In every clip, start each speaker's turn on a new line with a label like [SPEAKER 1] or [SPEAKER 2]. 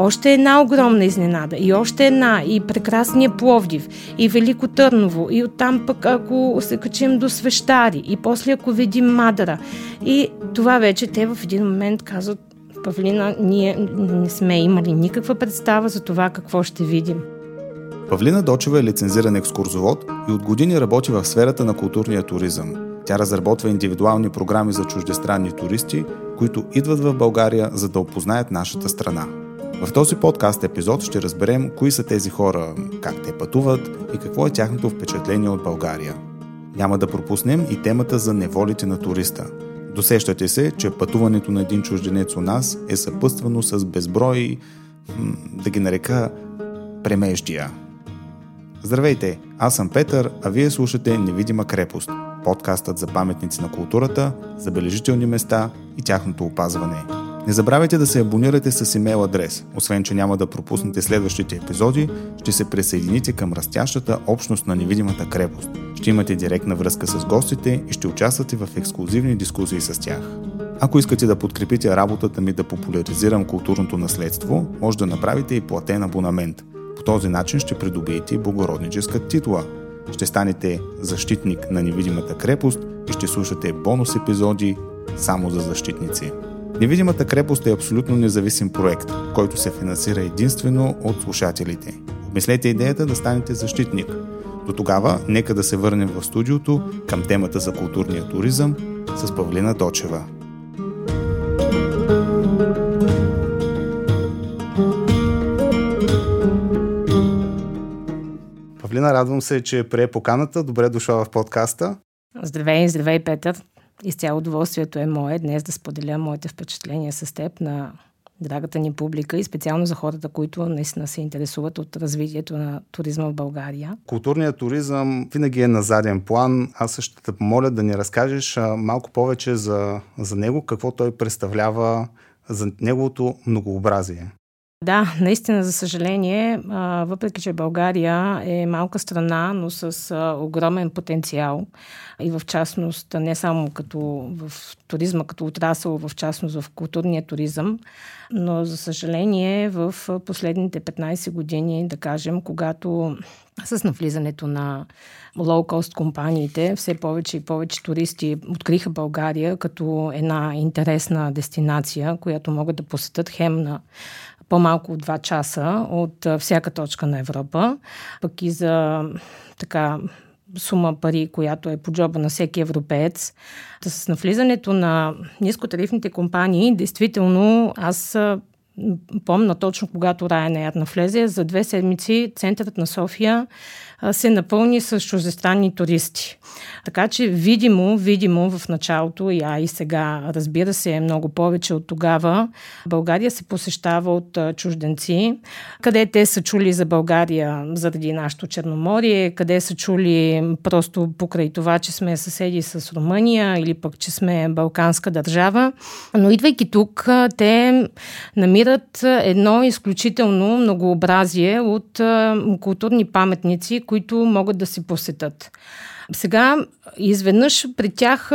[SPEAKER 1] Още една огромна изненада и още една и прекрасния Пловдив и Велико Търново и оттам пък ако се качим до Свещари и после ако видим Мадара и това вече те в един момент казват Павлина, ние не сме имали никаква представа за това какво ще видим.
[SPEAKER 2] Павлина Дочева е лицензиран екскурзовод и от години работи в сферата на културния туризъм. Тя разработва индивидуални програми за чуждестранни туристи, които идват в България, за да опознаят нашата страна. В този подкаст епизод ще разберем кои са тези хора, как те пътуват и какво е тяхното впечатление от България. Няма да пропуснем и темата за неволите на туриста. Досещате се, че пътуването на един чужденец у нас е съпътствано с безброй, да ги нарека, премеждия. Здравейте, аз съм Петър, а вие слушате Невидима крепост, подкастът за паметници на културата, забележителни места и тяхното опазване. Не забравяйте да се абонирате с имейл адрес. Освен, че няма да пропуснете следващите епизоди, ще се присъедините към растящата общност на невидимата крепост. Ще имате директна връзка с гостите и ще участвате в ексклюзивни дискусии с тях. Ако искате да подкрепите работата ми да популяризирам културното наследство, може да направите и платен абонамент. По този начин ще придобиете и благородническа титла. Ще станете защитник на невидимата крепост и ще слушате бонус епизоди само за защитници. Невидимата крепост е абсолютно независим проект, който се финансира единствено от слушателите. Обмислете идеята да станете защитник. До тогава, нека да се върнем в студиото към темата за културния туризъм с Павлина Дочева. Павлина, радвам се, че прие поканата. Добре дошла в подкаста.
[SPEAKER 1] Здравей, здравей, Петър. Изцяло удоволствието е мое днес да споделя моите впечатления с теб на драгата ни публика и специално за хората, които наистина се интересуват от развитието на туризма в България.
[SPEAKER 2] Културният туризъм винаги е на заден план. Аз ще те помоля да ни разкажеш малко повече за, за него, какво той представлява, за неговото многообразие.
[SPEAKER 1] Да, наистина, за съжаление, въпреки че България е малка страна, но с огромен потенциал и в частност не само като в туризма, като отрасъл, в частност в културния туризъм, но за съжаление в последните 15 години, да кажем, когато с навлизането на лоукост компаниите, все повече и повече туристи откриха България като една интересна дестинация, която могат да посетят хем на по-малко от 2 часа от всяка точка на Европа, пък и за така сума пари, която е по джоба на всеки европеец. С навлизането на нискотарифните компании, действително, аз помня точно когато Ryanair навлезе, за две седмици центърът на София се напълни с чуждестранни туристи. Така че видимо, видимо в началото, а и сега, разбира се, е много повече от тогава, България се посещава от чужденци, къде те са чули за България заради нашето Черноморие, къде са чули просто покрай това, че сме съседи с Румъния или пък, че сме балканска държава. Но идвайки тук, те намират едно изключително многообразие от културни паметници, които могат да си посетат. Сега изведнъж при тях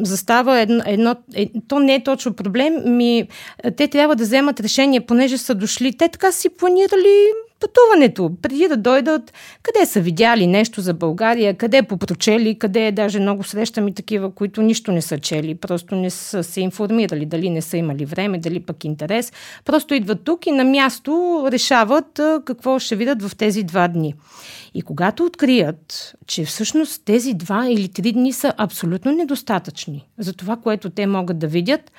[SPEAKER 1] застава едно, едно е, то не е точно проблем, ми, те трябва да вземат решение, понеже са дошли, те така си планирали пътуването, преди да дойдат, къде са видяли нещо за България, къде попрочели, къде даже много срещам и такива, които нищо не са чели, просто не са се информирали, дали не са имали време, дали пък интерес. Просто идват тук и на място решават какво ще видят в тези два дни. И когато открият, че всъщност тези два или три дни са абсолютно недостатъчни за това, което те могат да видят,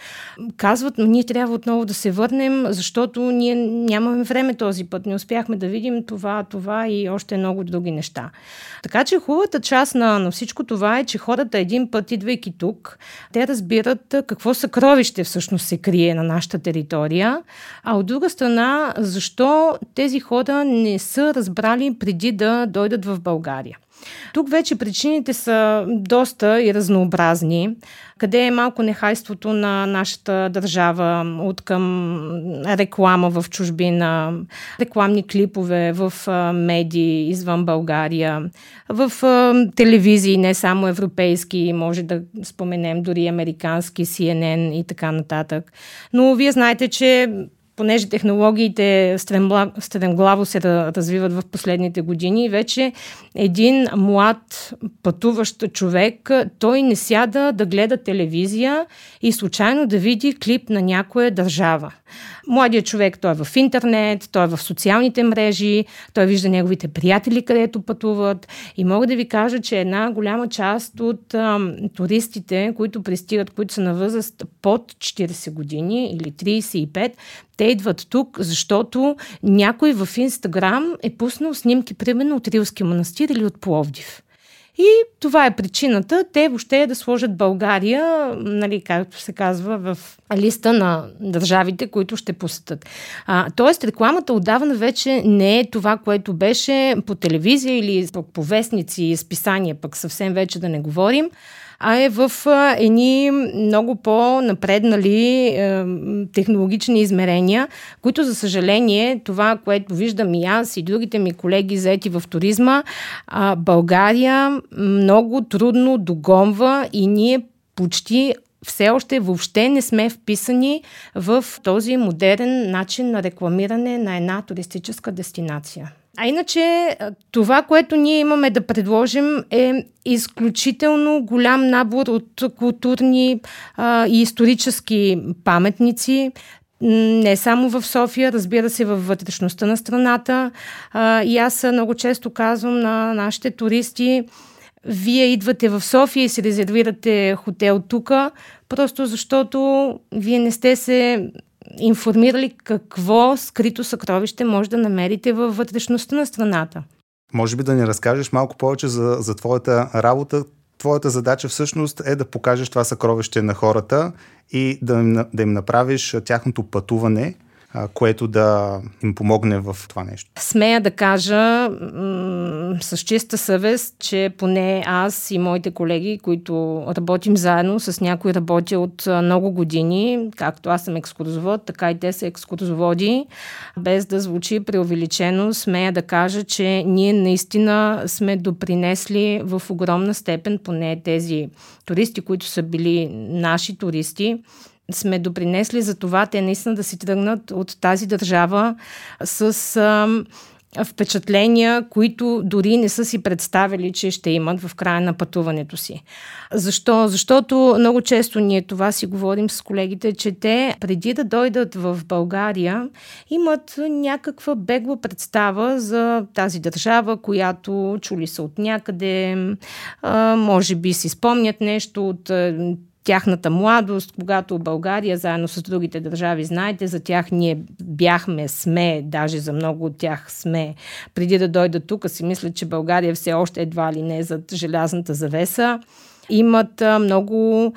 [SPEAKER 1] казват, ние трябва отново да се върнем, защото ние нямаме време този път, не успяхме да видим това, това и още много други неща. Така че хубавата част на, на всичко това е, че хората един път, идвайки тук, те разбират какво съкровище всъщност се крие на нашата територия, а от друга страна, защо тези хора не са разбрали преди да дойдат в България. Тук вече причините са доста и разнообразни. Къде е малко нехайството на нашата държава от към реклама в чужбина, рекламни клипове в медии извън България, в телевизии, не само европейски, може да споменем дори американски, CNN и така нататък. Но вие знаете, че понеже технологиите стремглаво се развиват в последните години, вече един млад пътуващ човек, той не сяда да гледа телевизия и случайно да види клип на някоя държава. Младият човек, той е в интернет, той е в социалните мрежи, той вижда неговите приятели, където пътуват. И мога да ви кажа, че една голяма част от а, туристите, които пристигат, които са на възраст под 40 години или 35, те идват тук, защото някой в Инстаграм е пуснал снимки, примерно от Рилски манастир или от Пловдив. И това е причината те въобще да сложат България, нали, както се казва, в листа на държавите, които ще посетят. А, тоест, рекламата отдавна вече не е това, което беше по телевизия или по вестници и списания, пък съвсем вече да не говорим а е в едни много по-напреднали е, технологични измерения, които, за съжаление, това, което виждам и аз и другите ми колеги заети в туризма, а, България много трудно догонва и ние почти все още въобще не сме вписани в този модерен начин на рекламиране на една туристическа дестинация. А иначе това, което ние имаме да предложим е изключително голям набор от културни а, и исторически паметници, не само в София, разбира се, във вътрешността на страната. А, и аз много често казвам на нашите туристи, вие идвате в София и си резервирате хотел тук, просто защото вие не сте се информирали какво скрито съкровище може да намерите във вътрешността на страната.
[SPEAKER 2] Може би да ни разкажеш малко повече за, за твоята работа. Твоята задача всъщност е да покажеш това съкровище на хората и да им, да им направиш тяхното пътуване – което да им помогне в това нещо?
[SPEAKER 1] Смея да кажа м- с чиста съвест, че поне аз и моите колеги, които работим заедно, с някои работя от много години, както аз съм екскурзовод, така и те са екскурзоводи, без да звучи преувеличено, смея да кажа, че ние наистина сме допринесли в огромна степен, поне тези туристи, които са били наши туристи, сме допринесли за това те наистина да си тръгнат от тази държава с а, впечатления, които дори не са си представили, че ще имат в края на пътуването си. Защо? Защото много често ние това си говорим с колегите, че те преди да дойдат в България имат някаква бегла представа за тази държава, която чули са от някъде, може би си спомнят нещо от тяхната младост, когато България заедно с другите държави, знаете, за тях ние бяхме, сме, даже за много от тях сме. Преди да дойда тук, си мисля, че България все още едва ли не зад желязната завеса имат много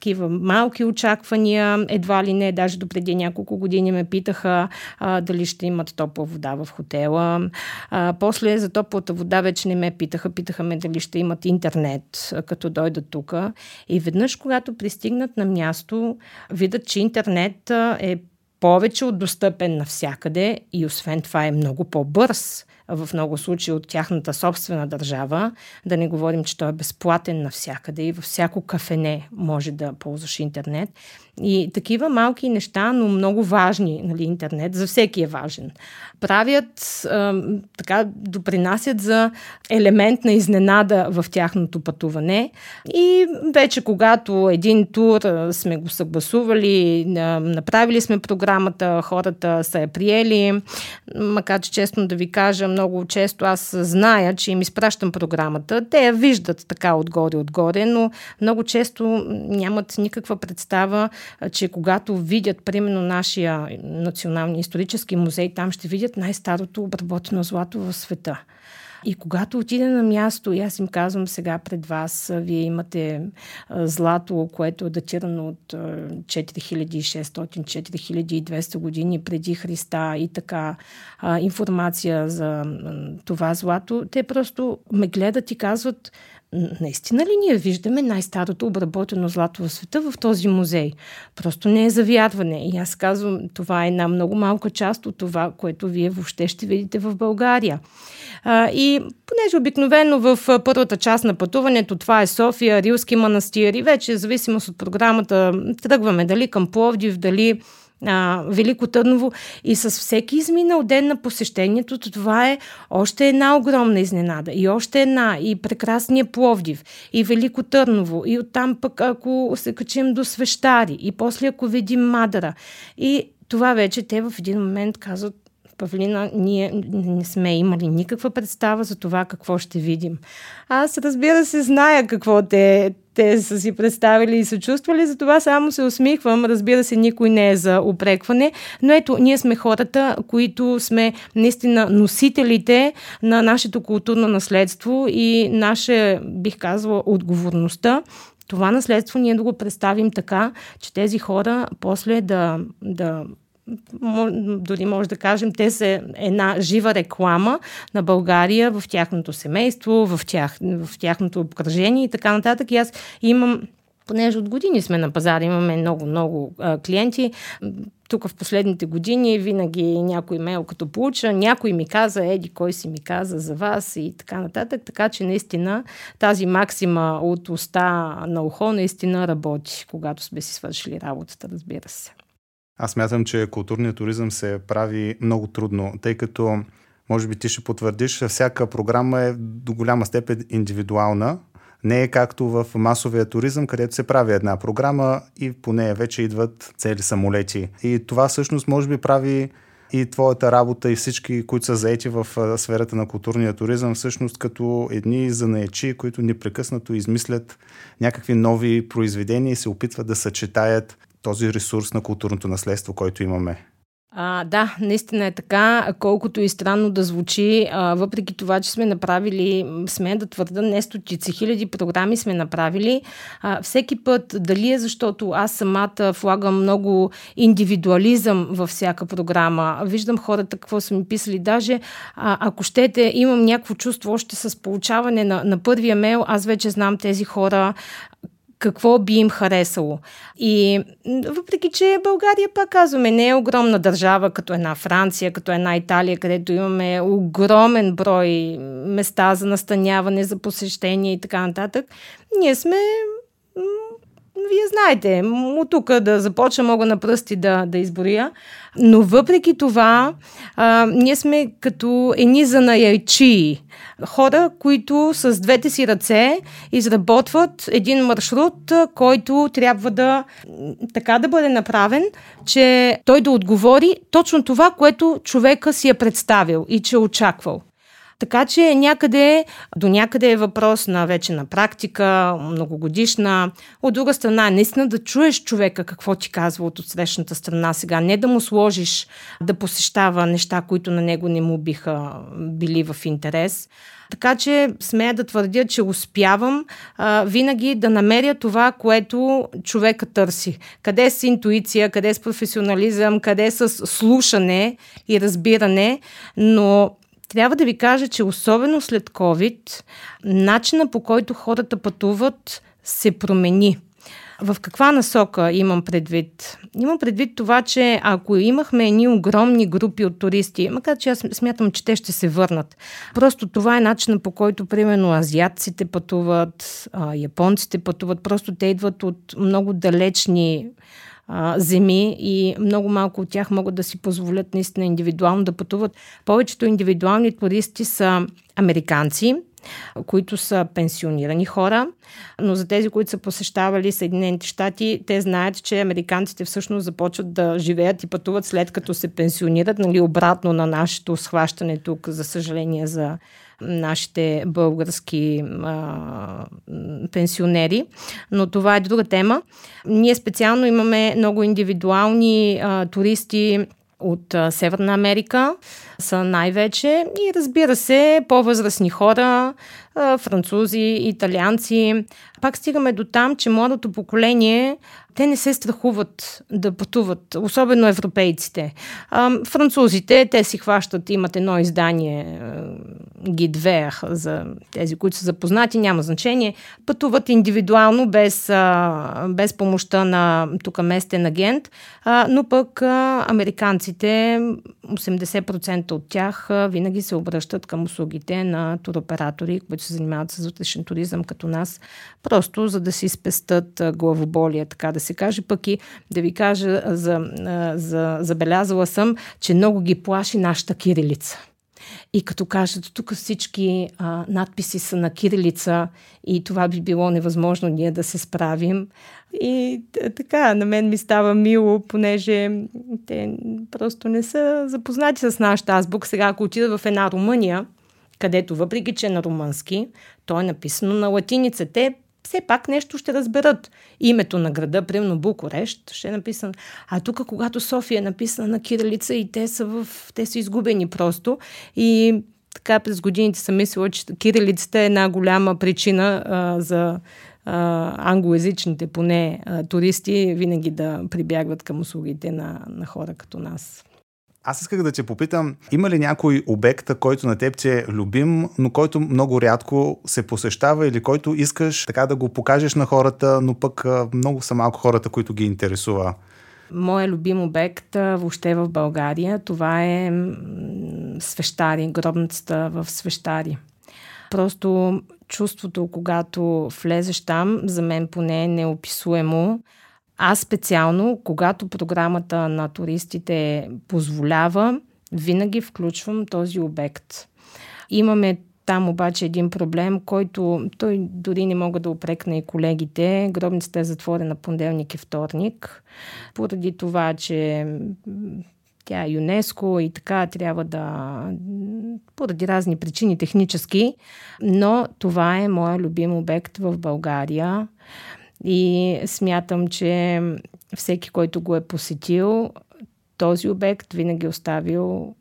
[SPEAKER 1] такива малки очаквания, едва ли не, даже до преди няколко години ме питаха а, дали ще имат топла вода в хотела. А, после за топлата вода вече не ме питаха, питаха ме дали ще имат интернет, а, като дойдат тук. И веднъж, когато пристигнат на място, видят, че интернет е повече от достъпен навсякъде и освен това е много по-бърз в много случаи от тяхната собствена държава. Да не говорим, че той е безплатен навсякъде и във всяко кафене може да ползваш интернет. И такива малки неща, но много важни, нали, интернет, за всеки е важен. Правят, така, допринасят за елемент на изненада в тяхното пътуване. И вече когато един тур сме го съгласували, направили сме програмата, хората са я приели, макар че честно да ви кажа, много често аз зная, че им изпращам програмата. Те я виждат така отгоре-отгоре, но много често нямат никаква представа че когато видят, примерно, нашия националния исторически музей, там ще видят най-старото обработено злато в света. И когато отида на място, и аз им казвам сега пред вас, вие имате злато, което е датирано от 4600-4200 години преди Христа и така информация за това злато, те просто ме гледат и казват, наистина ли ние виждаме най-старото обработено злато в света в този музей? Просто не е завядване. И аз казвам, това е една много малка част от това, което вие въобще ще видите в България. А, и понеже обикновено в първата част на пътуването, това е София, Рилски манастир и вече, зависимост от програмата, тръгваме дали към Пловдив, дали а, Велико Търново. И с всеки изминал ден на посещението, това е още една огромна изненада и още една и прекрасния Пловдив и Велико Търново и оттам пък ако се качим до Свещари и после ако видим Мадара. И това вече те в един момент казват Павлина, ние не сме имали никаква представа за това какво ще видим. Аз, разбира се, зная какво те, те са си представили и са чувствали, затова само се усмихвам. Разбира се, никой не е за опрекване, но ето, ние сме хората, които сме наистина носителите на нашето културно наследство и наше, бих казала, отговорността това наследство ние да го представим така, че тези хора после да, да дори може да кажем, те са една жива реклама на България в тяхното семейство, в, тях, в тяхното обкръжение и така нататък. И аз имам понеже от години сме на пазара, имаме много-много клиенти. Тук в последните години винаги някой мейл като получа, някой ми каза, еди, кой си ми каза за вас и така нататък. Така че наистина тази максима от уста на ухо наистина работи, когато сме си свършили работата, разбира се.
[SPEAKER 2] Аз мятам, че културният туризъм се прави много трудно, тъй като, може би ти ще потвърдиш, всяка програма е до голяма степен индивидуална. Не е както в масовия туризъм, където се прави една програма и по нея вече идват цели самолети. И това всъщност може би прави и твоята работа и всички, които са заети в сферата на културния туризъм, всъщност като едни занаячи, които непрекъснато измислят някакви нови произведения и се опитват да съчетаят този ресурс на културното наследство, който имаме.
[SPEAKER 1] А, да, наистина е така, колкото и странно да звучи, а, въпреки това, че сме направили, сме да твърда, не стотици хиляди програми сме направили, а, всеки път, дали е защото аз самата влагам много индивидуализъм във всяка програма, виждам хората какво са ми писали, даже а, ако щете, имам някакво чувство още с получаване на, на първия мейл, аз вече знам тези хора, какво би им харесало. И въпреки, че България, пак казваме, не е огромна държава, като една Франция, като една Италия, където имаме огромен брой места за настаняване, за посещение и така нататък, ние сме вие знаете, от тук да започна мога на пръсти да, да изборя, но въпреки това, а, ние сме като ени занаячии. Хора, които с двете си ръце изработват един маршрут, който трябва да така да бъде направен, че той да отговори точно това, което човека си е представил и че е очаквал. Така че някъде, до някъде е въпрос на вече на практика, многогодишна. От друга страна, наистина да чуеш човека какво ти казва от отсрещната страна сега. Не да му сложиш да посещава неща, които на него не му биха били в интерес. Така че смея да твърдя, че успявам а, винаги да намеря това, което човека търси. Къде е с интуиция, къде е с професионализъм, къде е с слушане и разбиране, но трябва да ви кажа, че особено след COVID, начина по който хората пътуват се промени. В каква насока имам предвид? Имам предвид това, че ако имахме едни огромни групи от туристи, макар че аз смятам, че те ще се върнат. Просто това е начинът по който, примерно, азиатците пътуват, японците пътуват, просто те идват от много далечни земи и много малко от тях могат да си позволят наистина индивидуално да пътуват. Повечето индивидуални туристи са американци, които са пенсионирани хора, но за тези, които са посещавали Съединените щати, те знаят, че американците всъщност започват да живеят и пътуват след като се пенсионират, нали, обратно на нашето схващане тук, за съжаление, за нашите български а, пенсионери, но това е друга тема. Ние специално имаме много индивидуални а, туристи, от Северна Америка са най-вече и разбира се по-възрастни хора, французи, италианци. Пак стигаме до там, че младото поколение те не се страхуват да пътуват, особено европейците. французите, те си хващат, имат едно издание Гидвер за тези, които са запознати, няма значение. Пътуват индивидуално, без, без помощта на тук местен агент, но пък американците, 80% от тях винаги се обръщат към услугите на туроператори, които се занимават с вътрешен туризъм като нас, просто за да си спестат главоболие, така да се каже. Пък и да ви кажа, за, за, забелязала съм, че много ги плаши нашата кирилица. И като кажат, тук всички а, надписи са на кирилица и това би било невъзможно ние да се справим. И така, на мен ми става мило, понеже те просто не са запознати с нашата азбук. Сега, ако отида в една Румъния, където въпреки, че е на румънски, то е написано на латиница. Те все пак нещо ще разберат. Името на града, примерно Букурещ, ще е написано. А тук, когато София е написана на кирилица и те са, в, те са изгубени просто. И така през годините съм мислила, че кирилицата е една голяма причина а, за а, англоязичните поне а, туристи винаги да прибягват към услугите на, на хора като нас.
[SPEAKER 2] Аз исках да те попитам, има ли някой обект, който на теб ти е любим, но който много рядко се посещава или който искаш така да го покажеш на хората, но пък много са малко хората, които ги интересува?
[SPEAKER 1] Моя любим обект въобще в България, това е свещари, гробницата в свещари. Просто чувството, когато влезеш там, за мен поне е неописуемо. Аз специално, когато програмата на туристите позволява, винаги включвам този обект. Имаме там обаче един проблем, който той дори не мога да опрекна и колегите. Гробницата е затворена понеделник и вторник, поради това, че тя е ЮНЕСКО и така трябва да... поради разни причини технически, но това е моя любим обект в България. И смятам, че всеки, който го е посетил, този обект винаги е оставил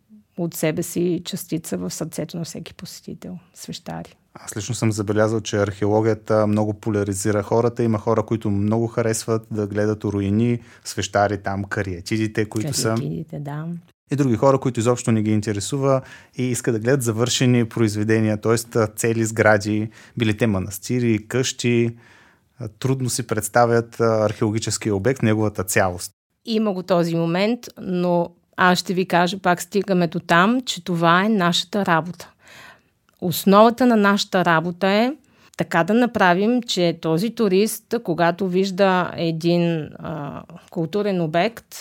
[SPEAKER 1] от себе си частица в сърцето на всеки посетител, свещари.
[SPEAKER 2] Аз лично съм забелязал, че археологията много поляризира хората. Има хора, които много харесват да гледат руини, свещари там, кариатидите, които
[SPEAKER 1] кариатидите, са. да.
[SPEAKER 2] И други хора, които изобщо не ги интересува и искат да гледат завършени произведения, т.е. цели сгради, били те манастири, къщи, трудно си представят археологическия обект, неговата цялост.
[SPEAKER 1] Има го този момент, но аз ще ви кажа, пак стигаме до там, че това е нашата работа. Основата на нашата работа е така да направим, че този турист, когато вижда един а, културен обект,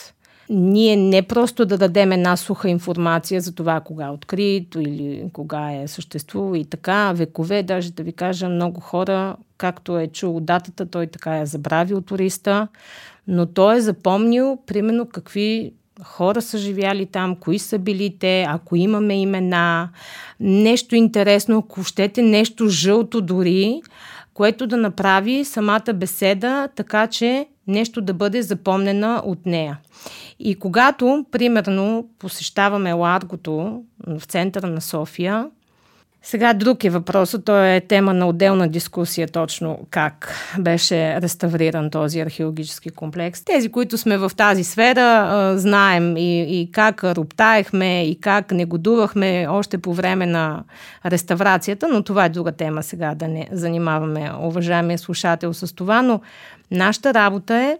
[SPEAKER 1] ние не просто да дадем една суха информация за това кога е открито или кога е съществувало и така, векове, даже да ви кажа, много хора, както е чул датата, той така е забравил туриста, но той е запомнил примерно какви хора са живяли там, кои са били те, ако имаме имена, нещо интересно, ако щете нещо жълто дори, което да направи самата беседа така, че нещо да бъде запомнена от нея. И когато, примерно, посещаваме Ларгото в центъра на София, сега друг е въпросът, то е тема на отделна дискусия точно как беше реставриран този археологически комплекс. Тези, които сме в тази сфера, знаем и, и как роптаехме, и как негодувахме още по време на реставрацията, но това е друга тема сега да не занимаваме уважаемия слушател с това, но нашата работа е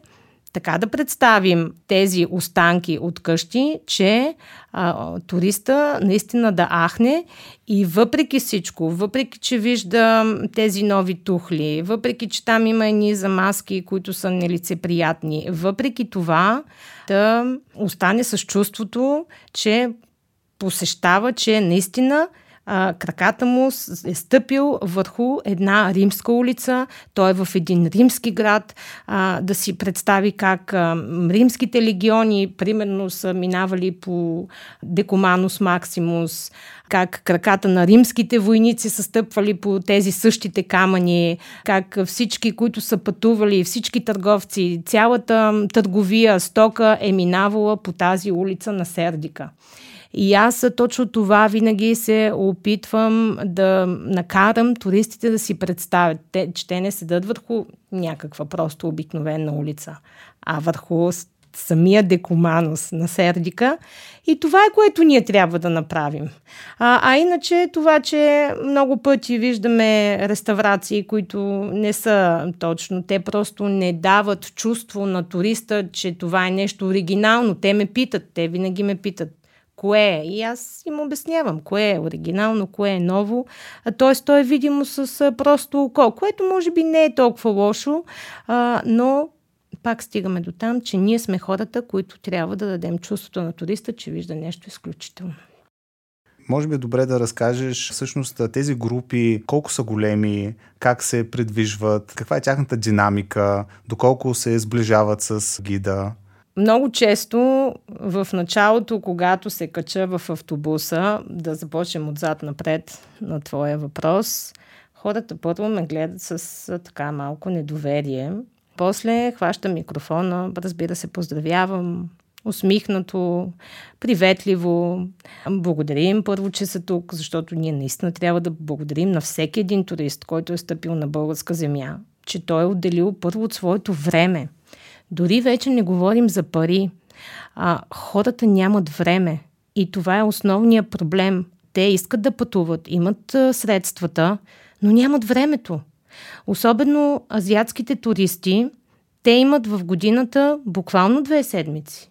[SPEAKER 1] така да представим тези останки от къщи, че а, туриста наистина да ахне и въпреки всичко, въпреки че вижда тези нови тухли, въпреки че там има едни замазки, които са нелицеприятни, въпреки това да остане с чувството, че посещава, че наистина а, краката му е стъпил върху една римска улица, той е в един римски град, а, да си представи как а, римските легиони, примерно, са минавали по Декоманус Максимус, как краката на римските войници са стъпвали по тези същите камъни, как всички, които са пътували, всички търговци, цялата търговия, стока е минавала по тази улица на Сердика. И аз точно това винаги се опитвам да накарам туристите да си представят, те, че те не седат върху някаква просто обикновена улица, а върху самия декоманус на Сердика. И това е което ние трябва да направим. А, а иначе това, че много пъти виждаме реставрации, които не са точно, те просто не дават чувство на туриста, че това е нещо оригинално. Те ме питат, те винаги ме питат кое е. И аз им обяснявам кое е оригинално, кое е ново. Т.е. то е видимо с просто око, което може би не е толкова лошо, а, но пак стигаме до там, че ние сме хората, които трябва да дадем чувството на туриста, че вижда нещо изключително.
[SPEAKER 2] Може би е добре да разкажеш всъщност тези групи, колко са големи, как се придвижват, каква е тяхната динамика, доколко се сближават с гида.
[SPEAKER 1] Много често в началото, когато се кача в автобуса, да започнем отзад напред на твоя въпрос, хората първо ме гледат с така малко недоверие. После хващам микрофона, разбира се, поздравявам, усмихнато, приветливо. Благодарим първо, че са тук, защото ние наистина трябва да благодарим на всеки един турист, който е стъпил на българска земя, че той е отделил първо от своето време. Дори вече не говорим за пари. А, хората нямат време. И това е основният проблем. Те искат да пътуват, имат средствата, но нямат времето. Особено азиатските туристи, те имат в годината буквално две седмици.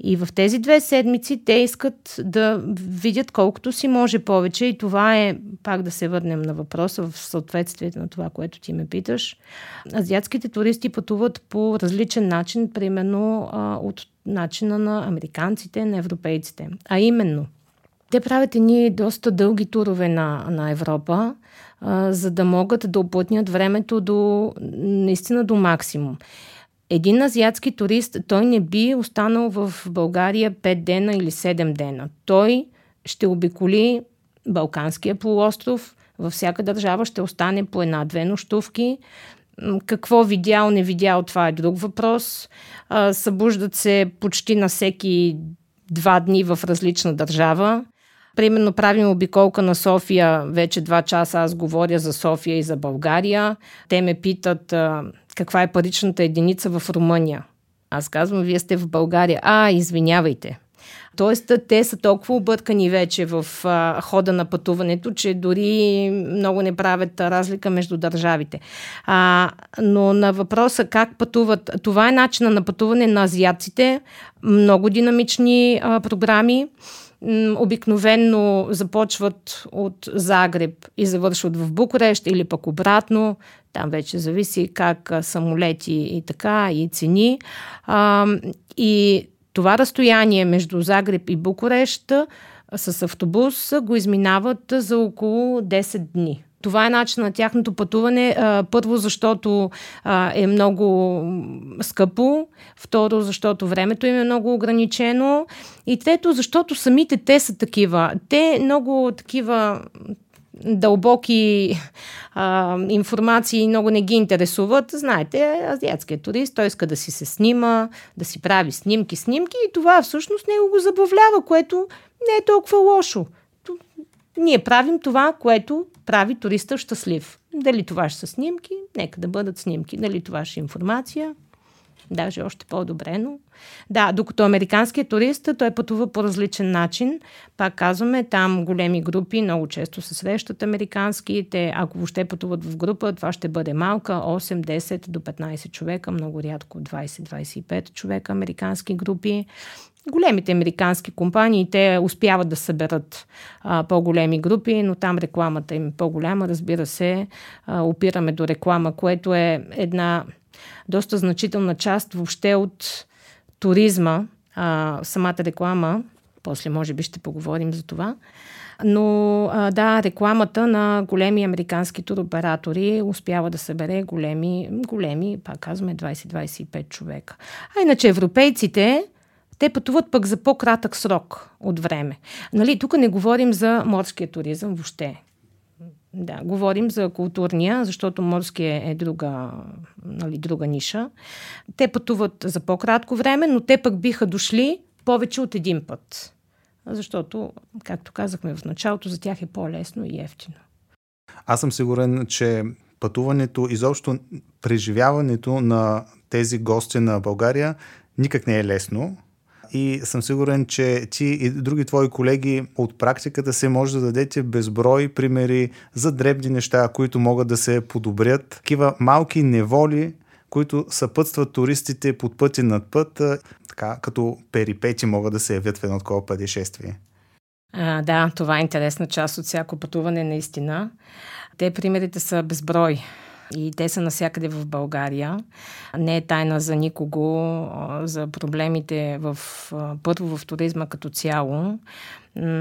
[SPEAKER 1] И в тези две седмици те искат да видят колкото си може повече и това е, пак да се върнем на въпроса в съответствие на това, което ти ме питаш. Азиатските туристи пътуват по различен начин, примерно от начина на американците, на европейците. А именно, те правят едни доста дълги турове на, на Европа, а, за да могат да оплътнят времето до, наистина до максимум. Един азиатски турист, той не би останал в България 5 дена или 7 дена. Той ще обиколи Балканския полуостров, във всяка държава ще остане по една-две нощувки. Какво видял, не видял, това е друг въпрос. събуждат се почти на всеки два дни в различна държава. Примерно правим обиколка на София, вече два часа аз говоря за София и за България. Те ме питат каква е паричната единица в Румъния. Аз казвам, вие сте в България. А, извинявайте. Тоест, те са толкова объркани вече в а, хода на пътуването, че дори много не правят разлика между държавите. А, но на въпроса как пътуват, това е начина на пътуване на азиатците. Много динамични а, програми обикновенно започват от Загреб и завършват в Букурещ или пък обратно. Там вече зависи как самолети и така, и цени. А, и това разстояние между Загреб и Букурещ с автобус го изминават за около 10 дни. Това е начин на тяхното пътуване. Първо, защото е много скъпо. Второ, защото времето им е много ограничено. И трето, защото самите те са такива. Те много такива дълбоки а, информации много не ги интересуват. Знаете, азиатският турист, той иска да си се снима, да си прави снимки, снимки и това всъщност него го забавлява, което не е толкова лошо. Ние правим това, което прави туриста щастлив. Дали това ще са снимки, нека да бъдат снимки. Дали това ще е информация, даже още по-добре, но... Да, докато американският турист, той пътува по различен начин. Пак казваме, там големи групи много често се срещат американски. Те, ако въобще пътуват в група, това ще бъде малка, 8, 10 до 15 човека, много рядко 20-25 човека американски групи големите американски компании, те успяват да съберат а, по-големи групи, но там рекламата им е по-голяма. Разбира се, а, опираме до реклама, което е една доста значителна част въобще от туризма, а, самата реклама После, може би, ще поговорим за това. Но а, да, рекламата на големи американски туроператори успява да събере големи, големи, пак казваме, 20-25 човека. А иначе европейците, те пътуват пък за по-кратък срок от време. Нали, тук не говорим за морския туризъм въобще. Да, говорим за културния, защото морския е друга, нали, друга ниша. Те пътуват за по-кратко време, но те пък биха дошли повече от един път. Защото, както казахме в началото, за тях е по-лесно и ефтино.
[SPEAKER 2] Аз съм сигурен, че пътуването, изобщо преживяването на тези гости на България никак не е лесно и съм сигурен, че ти и други твои колеги от практиката се може да дадете безброй примери за дребни неща, които могат да се подобрят. Такива малки неволи, които съпътстват туристите под пъти над път, така като перипети могат да се явят в едно такова пътешествие.
[SPEAKER 1] А, да, това е интересна част от всяко пътуване, наистина. Те примерите са безброй. И те са навсякъде в България. Не е тайна за никого за проблемите в, първо в туризма като цяло,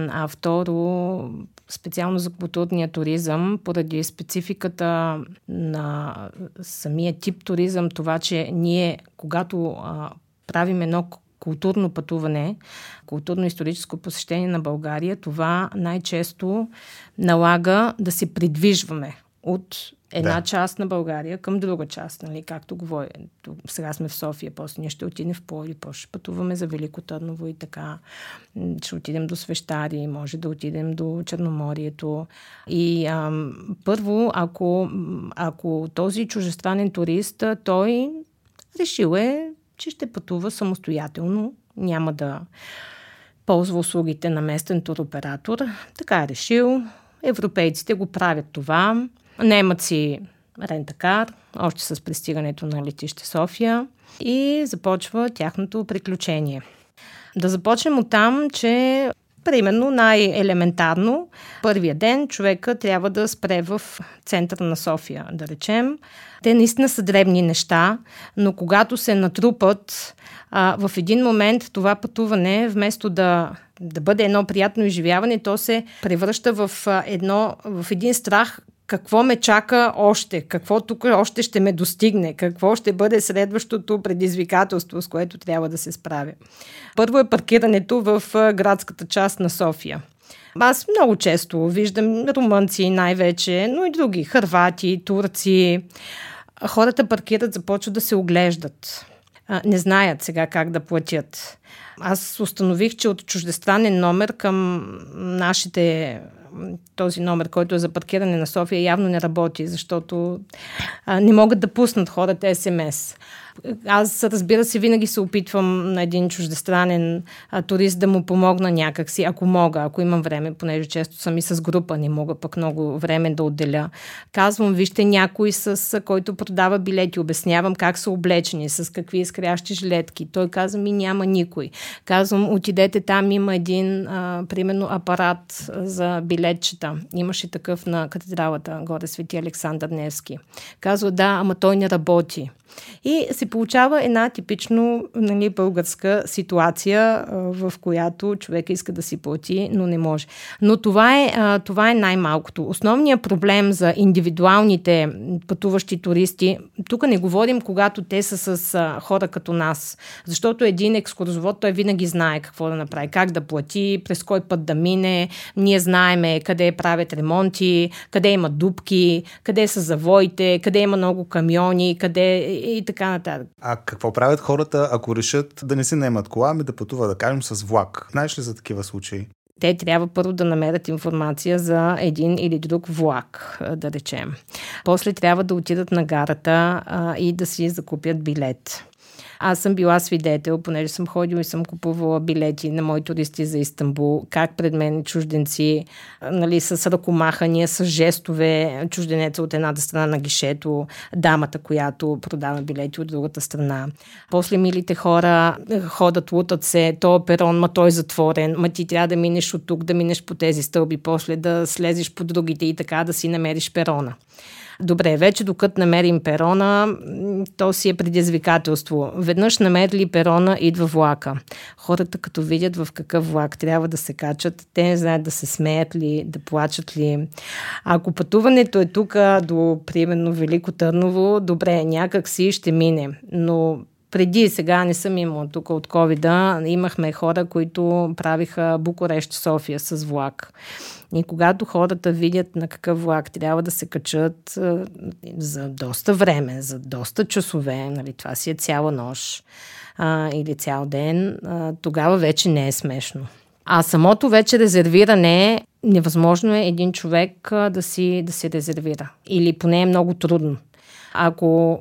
[SPEAKER 1] а второ специално за културния туризъм, поради спецификата на самия тип туризъм, това, че ние, когато правим едно културно пътуване, културно-историческо посещение на България, това най-често налага да се придвижваме от една да. част на България към друга част, нали, както говоря. Сега сме в София, после ние ще отидем в Поли, после ще пътуваме за Велико Търново и така. Ще отидем до Свещари, може да отидем до Черноморието. И ам, първо, ако, ако този чужестранен турист, той решил е, че ще пътува самостоятелно, няма да ползва услугите на местен туроператор. Така е решил. Европейците го правят това. Наемат си рентакар, още с пристигането на летище София и започва тяхното приключение. Да започнем от там, че Примерно най-елементарно, първия ден човека трябва да спре в центъра на София, да речем. Те наистина са дребни неща, но когато се натрупат, а, в един момент това пътуване, вместо да, да бъде едно приятно изживяване, то се превръща в, едно, в един страх, какво ме чака още, какво тук още ще ме достигне, какво ще бъде следващото предизвикателство, с което трябва да се справя. Първо е паркирането в градската част на София. Аз много често виждам румънци най-вече, но и други, хървати, турци. Хората паркират, започват да се оглеждат. Не знаят сега как да платят. Аз установих, че от чуждестранен номер към нашите този номер, който е за паркиране на София, явно не работи, защото а, не могат да пуснат хората СМС. Аз, разбира се, винаги се опитвам на един чуждестранен а, турист да му помогна някакси, ако мога, ако имам време, понеже често съм и с група, не мога пък много време да отделя. Казвам, вижте някой с който продава билети, обяснявам как са облечени, с какви изкрящи жилетки. Той казва ми няма никой. Казвам, отидете там, има един, а, примерно, апарат за билетчета. Имаше такъв на катедралата, горе Свети Александър Невски. Казва, да, ама той не работи. И се получава една типично нали, българска ситуация, в която човек иска да си плати, но не може. Но това е, това е най-малкото. Основният проблем за индивидуалните пътуващи туристи, тук не говорим, когато те са с хора като нас, защото един екскурзовод, той винаги знае какво да направи, как да плати, през кой път да мине, ние знаеме къде правят ремонти, къде има дупки, къде са завоите, къде има много камиони, къде и така нататък.
[SPEAKER 2] А какво правят хората, ако решат да не си наемат кола, ами да пътуват, да кажем, с влак? Знаеш ли за такива случаи?
[SPEAKER 1] те трябва първо да намерят информация за един или друг влак, да речем. После трябва да отидат на гарата а, и да си закупят билет. Аз съм била свидетел, понеже съм ходила и съм купувала билети на мои туристи за Истанбул, как пред мен чужденци, нали, с ръкомахания, с жестове, чужденеца от едната страна на гишето, дамата, която продава билети от другата страна. После милите хора ходят, лутат се, то е перон, ма той е затворен, ма ти трябва да минеш от тук, да минеш по тези стълби, после да слезеш по другите и така да си намериш перона. Добре, вече докато намерим перона, то си е предизвикателство. Веднъж намерили перона, идва влака. Хората като видят в какъв влак трябва да се качат, те не знаят да се смеят ли, да плачат ли. Ако пътуването е тук до, примерно, Велико Търново, добре, някак си ще мине. Но преди, сега не съм имала тук от covid имахме хора, които правиха Букурещ София с влак. И когато хората видят на какъв влак трябва да се качат за доста време, за доста часове, нали, това си е цяла нощ а, или цял ден, а, тогава вече не е смешно. А самото вече резервиране невъзможно е един човек да си, да си резервира. Или поне е много трудно. Ако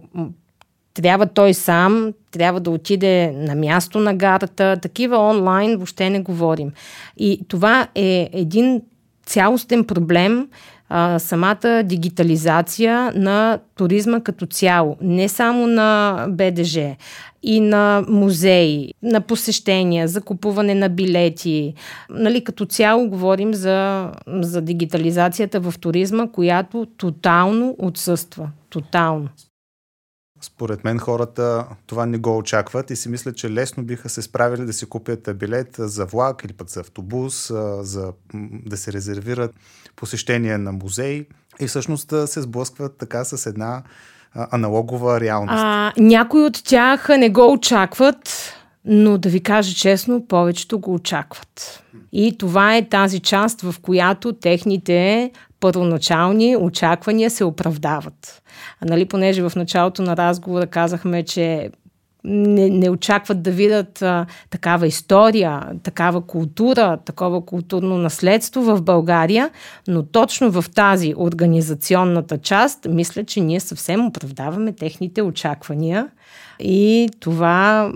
[SPEAKER 1] трябва той сам, трябва да отиде на място на гарата. Такива онлайн въобще не говорим. И това е един цялостен проблем, а, самата дигитализация на туризма като цяло. Не само на БДЖ, и на музеи, на посещения, за купуване на билети. Нали, като цяло говорим за, за дигитализацията в туризма, която тотално отсъства. Тотално.
[SPEAKER 2] Според мен хората това не го очакват и си мислят, че лесно биха се справили да си купят билет за влак или пък за автобус, за да се резервират посещение на музей и всъщност се сблъскват така с една аналогова реалност.
[SPEAKER 1] А, някои от тях не го очакват, но да ви кажа честно, повечето го очакват. И това е тази част, в която техните първоначални очаквания се оправдават. А, нали, понеже в началото на разговора казахме, че не, не очакват да видят а, такава история, такава култура, такова културно наследство в България, но точно в тази организационната част, мисля, че ние съвсем оправдаваме техните очаквания и това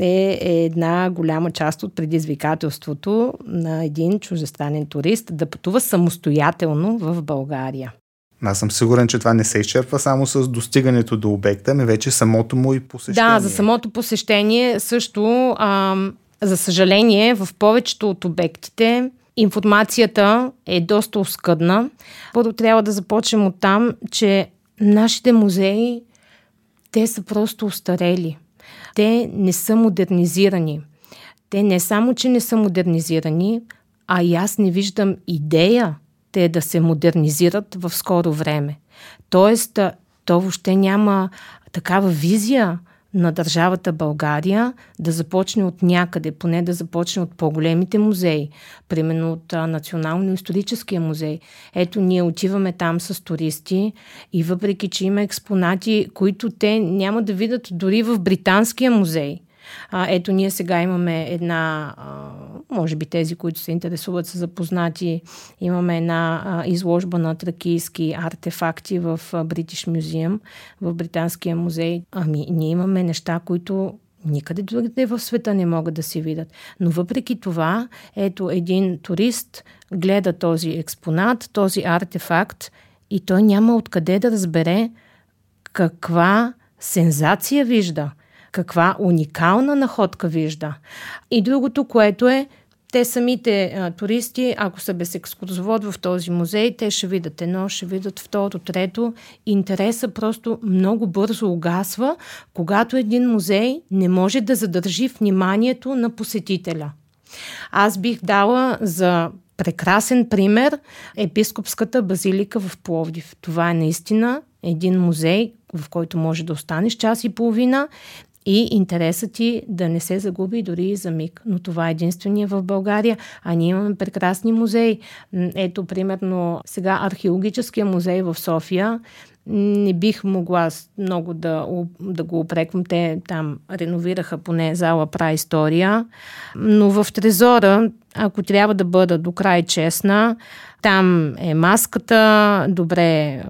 [SPEAKER 1] е, е една голяма част от предизвикателството на един чуждестранен турист да пътува самостоятелно в България.
[SPEAKER 2] Аз съм сигурен, че това не се изчерпва само с достигането до обекта, но вече самото му и посещение.
[SPEAKER 1] Да, за самото посещение също, а, за съжаление, в повечето от обектите информацията е доста оскъдна. Първо трябва да започнем от там, че нашите музеи, те са просто устарели. Те не са модернизирани. Те не само, че не са модернизирани, а и аз не виждам идея те да се модернизират в скоро време. Тоест, то въобще няма такава визия на държавата България да започне от някъде, поне да започне от по-големите музеи, примерно от Национално-историческия музей. Ето, ние отиваме там с туристи и въпреки, че има експонати, които те няма да видят дори в Британския музей – а, ето, ние сега имаме една, а, може би тези, които се интересуват, са запознати, имаме една а, изложба на тракийски артефакти в British Museum, в Британския музей. Ами, ние имаме неща, които никъде другаде в света не могат да се видят. Но въпреки това, ето един турист гледа този експонат, този артефакт и той няма откъде да разбере каква сензация вижда каква уникална находка вижда. И другото, което е, те самите а, туристи, ако са без екскурзовод в този музей, те ще видят едно, ще видят второ, трето. Интереса просто много бързо угасва, когато един музей не може да задържи вниманието на посетителя. Аз бих дала за прекрасен пример епископската базилика в Пловдив. Това е наистина един музей, в който може да останеш час и половина и интересът ти да не се загуби дори и за миг. Но това е единствения в България, а ние имаме прекрасни музеи. Ето, примерно, сега археологическия музей в София не бих могла много да, да го опреквам. Те там реновираха поне зала пра история. Но в Трезора, ако трябва да бъда до край честна, там е маската, добре,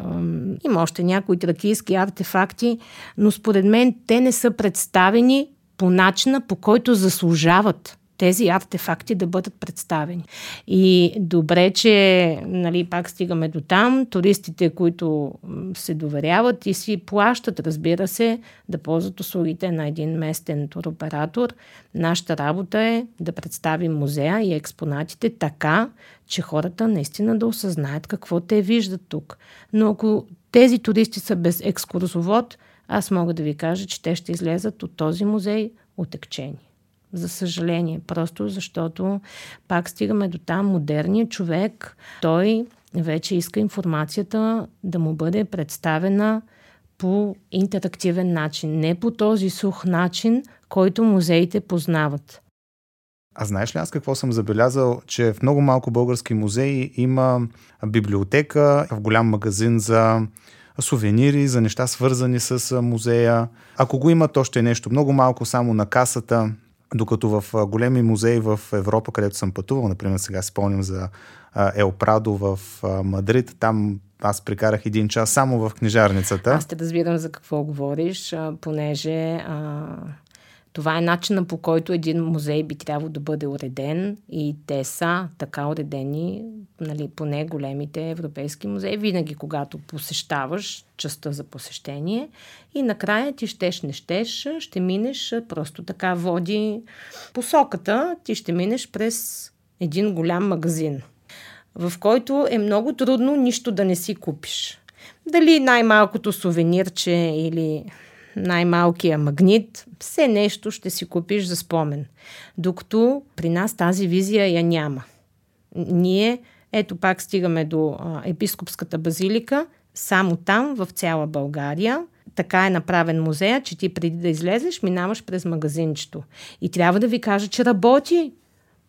[SPEAKER 1] има още някои тракийски артефакти, но според мен те не са представени по начина, по който заслужават тези артефакти да бъдат представени. И добре, че нали, пак стигаме до там, туристите, които се доверяват и си плащат, разбира се, да ползват услугите на един местен туроператор. Нашата работа е да представим музея и експонатите така, че хората наистина да осъзнаят какво те виждат тук. Но ако тези туристи са без екскурзовод, аз мога да ви кажа, че те ще излезат от този музей отекчени. За съжаление, просто защото пак стигаме до там модерният човек, той вече иска информацията да му бъде представена по интерактивен начин, не по този сух начин, който музеите познават.
[SPEAKER 2] А знаеш ли аз какво съм забелязал, че в много малко български музеи има библиотека, в голям магазин за сувенири, за неща свързани с музея. Ако го има, то ще е нещо много малко, само на касата. Докато в големи музеи в Европа, където съм пътувал, например сега спомням за Ел Прадо в Мадрид, там аз прикарах един час само в книжарницата.
[SPEAKER 1] Аз те разбирам за какво говориш, понеже а, това е начина по който един музей би трябвало да бъде уреден и те са така уредени, нали, поне големите европейски музеи, винаги когато посещаваш частта за посещение и накрая ти щеш, не щеш, ще минеш, просто така води посоката, ти ще минеш през един голям магазин, в който е много трудно нищо да не си купиш. Дали най-малкото сувенирче или най-малкия магнит, все нещо ще си купиш за спомен. Докато при нас тази визия я няма. Ние, ето пак стигаме до а, епископската базилика, само там, в цяла България, така е направен музея, че ти преди да излезеш, минаваш през магазинчето. И трябва да ви кажа, че работи.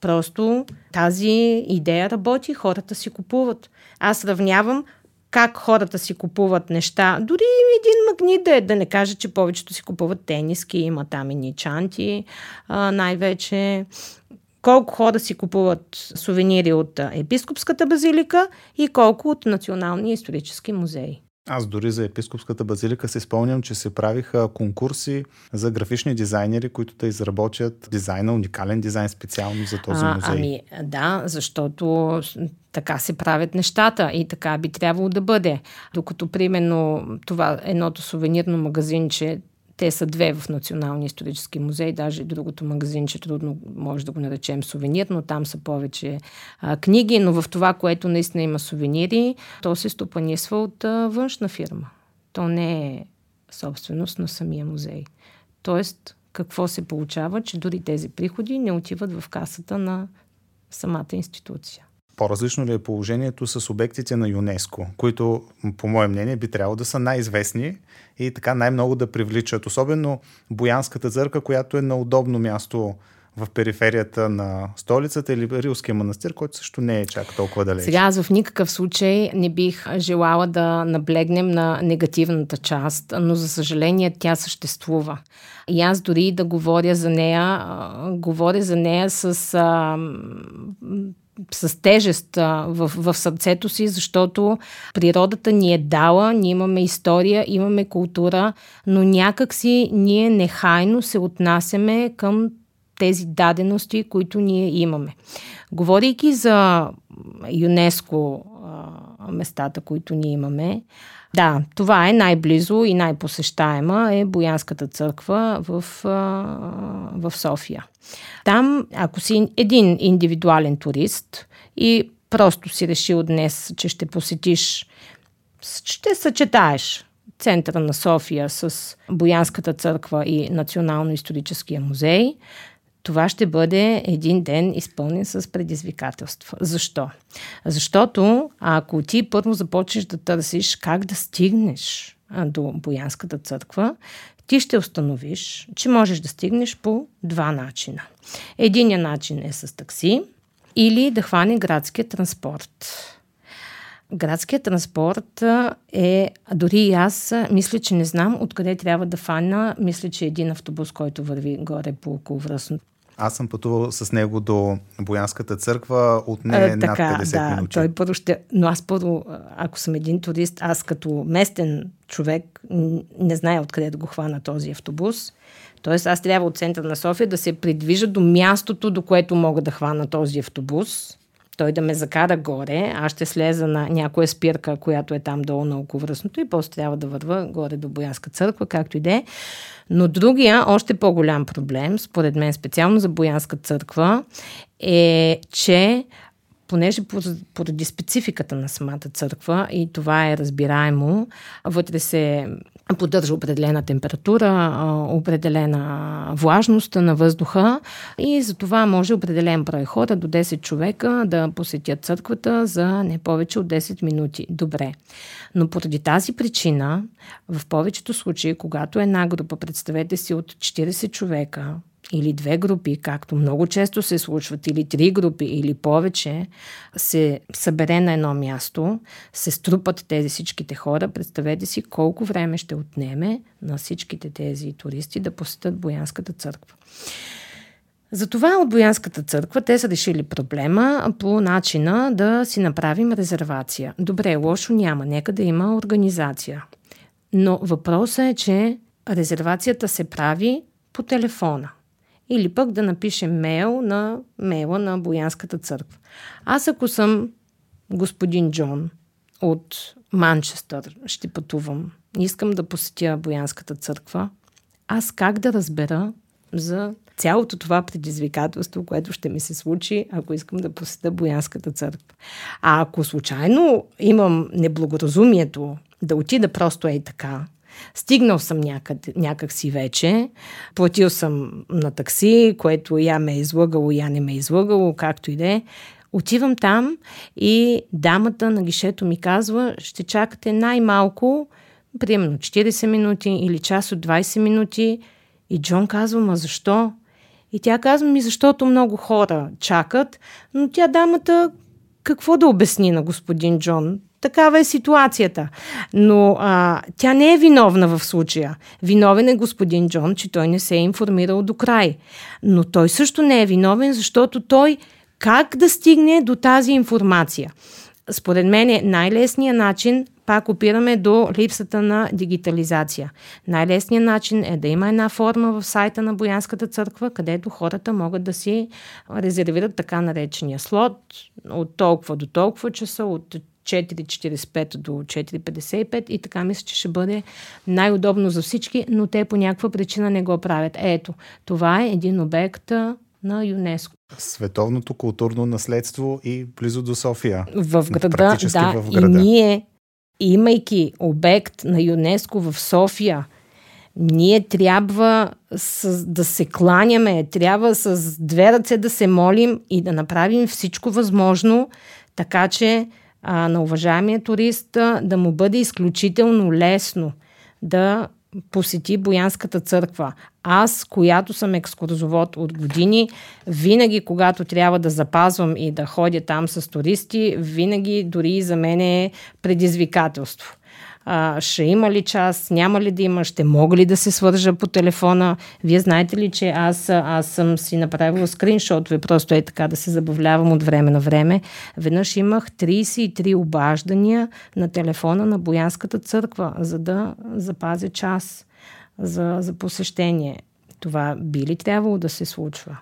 [SPEAKER 1] Просто тази идея работи, хората си купуват. Аз сравнявам как хората си купуват неща. Дори един магнит да е, да не кажа, че повечето си купуват тениски, има там и чанти а, най-вече. Колко хора си купуват сувенири от Епископската базилика и колко от Националния исторически музей.
[SPEAKER 2] Аз дори за Епископската базилика се спомням, че се правиха конкурси за графични дизайнери, които да изработят дизайна, уникален дизайн специално за този а, музей.
[SPEAKER 1] Ами да, защото така се правят нещата и така би трябвало да бъде. Докато, примерно, това едното сувенирно магазинче, те са две в Националния исторически музей, даже другото магазинче трудно може да го наречем сувенир, но там са повече а, книги, но в това, което наистина има сувенири, то се стопанисва от а, външна фирма. То не е собственост на самия музей. Тоест, какво се получава, че дори тези приходи не отиват в касата на самата институция.
[SPEAKER 2] По-различно ли е положението с обектите на ЮНЕСКО, които, по мое мнение, би трябвало да са най-известни и така най-много да привличат. Особено Боянската църква, която е на удобно място в периферията на столицата или Рилския манастир, който също не е чак толкова далеч.
[SPEAKER 1] Сега аз в никакъв случай не бих желала да наблегнем на негативната част, но за съжаление тя съществува. И аз дори да говоря за нея, говоря за нея с с тежест а, в, в сърцето си, защото природата ни е дала, ние имаме история, имаме култура, но някак си ние нехайно се отнасяме към тези дадености, които ние имаме. Говорейки за ЮНЕСКО а, местата, които ние имаме, да, това е най-близо и най-посещаема е Боянската църква в, в София. Там, ако си един индивидуален турист и просто си решил днес, че ще посетиш, ще съчетаеш центъра на София с Боянската църква и Национално-историческия музей, това ще бъде един ден изпълнен с предизвикателства. Защо? Защото ако ти първо започнеш да търсиш как да стигнеш до Боянската църква, ти ще установиш, че можеш да стигнеш по два начина. Единият начин е с такси или да хване градския транспорт. Градският транспорт е, дори и аз мисля, че не знам откъде трябва да фана. Мисля, че един автобус, който върви горе по околовръстното
[SPEAKER 2] аз съм пътувал с него до Боянската църква, от не а, така, над 50
[SPEAKER 1] да,
[SPEAKER 2] минути.
[SPEAKER 1] Той първо ще... Но аз първо, ако съм един турист, аз като местен човек не зная откъде да го хвана този автобус. Тоест аз трябва от центъра на София да се придвижа до мястото, до което мога да хвана този автобус той да ме закара горе, аз ще слеза на някоя спирка, която е там долу на околовръстното и после трябва да върва горе до Боянска църква, както и да е. Но другия, още по-голям проблем, според мен специално за Боянска църква, е, че понеже поради спецификата на самата църква и това е разбираемо, вътре се поддържа определена температура, определена влажност на въздуха и за това може определен брой хора до 10 човека да посетят църквата за не повече от 10 минути. Добре. Но поради тази причина, в повечето случаи, когато една група, представете си от 40 човека, или две групи, както много често се случват, или три групи, или повече, се събере на едно място, се струпат тези всичките хора. Представете си колко време ще отнеме на всичките тези туристи да посетят Боянската църква. Затова от Боянската църква те са решили проблема по начина да си направим резервация. Добре, лошо няма, нека да има организация. Но въпросът е, че резервацията се прави по телефона или пък да напишем мейл на мейла на Боянската църква. Аз ако съм господин Джон от Манчестър, ще пътувам, искам да посетя Боянската църква, аз как да разбера за цялото това предизвикателство, което ще ми се случи, ако искам да посетя Боянската църква. А ако случайно имам неблагоразумието да отида просто ей така, Стигнал съм някъде, някак си вече, платил съм на такси, което я ме е излъгало, я не ме е излъгало, както и да е. Отивам там и дамата на гишето ми казва, ще чакате най-малко, примерно 40 минути или час от 20 минути. И Джон казва, ма защо? И тя казва ми, защото много хора чакат, но тя дамата какво да обясни на господин Джон? Такава е ситуацията. Но а, тя не е виновна в случая. Виновен е господин Джон, че той не се е информирал до край. Но той също не е виновен, защото той как да стигне до тази информация? Според мен е най-лесният начин, пак опираме до липсата на дигитализация. Най-лесният начин е да има една форма в сайта на Боянската църква, където хората могат да си резервират така наречения слот от толкова до толкова часа, от 4.45 до 4.55 и така мисля, че ще бъде най-удобно за всички, но те по някаква причина не го правят. Ето, това е един обект на ЮНЕСКО.
[SPEAKER 2] Световното културно наследство и близо до София.
[SPEAKER 1] В града, да. В града. И ние, имайки обект на ЮНЕСКО в София, ние трябва с, да се кланяме, трябва с две ръце да се молим и да направим всичко възможно, така че а, на уважаемия турист да му бъде изключително лесно да посети Боянската църква. Аз, която съм екскурзовод от години, винаги, когато трябва да запазвам и да ходя там с туристи, винаги дори и за мен е предизвикателство а, ще има ли час, няма ли да има, ще мога ли да се свържа по телефона. Вие знаете ли, че аз, аз съм си направила скриншотове, просто е така да се забавлявам от време на време. Веднъж имах 33 обаждания на телефона на Боянската църква, за да запазя час за, за посещение. Това би ли трябвало да се случва?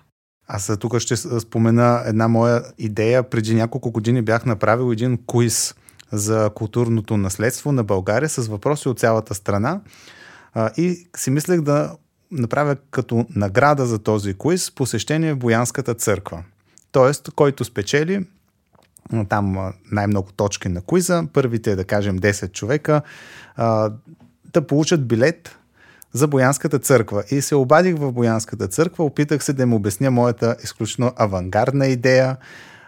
[SPEAKER 2] Аз тук ще спомена една моя идея. Преди няколко години бях направил един куиз за културното наследство на България с въпроси от цялата страна. И си мислех да направя като награда за този квиз посещение в Боянската църква. Тоест, който спечели там най-много точки на куиза, първите, да кажем, 10 човека, да получат билет за Боянската църква. И се обадих в Боянската църква, опитах се да им обясня моята изключително авангардна идея,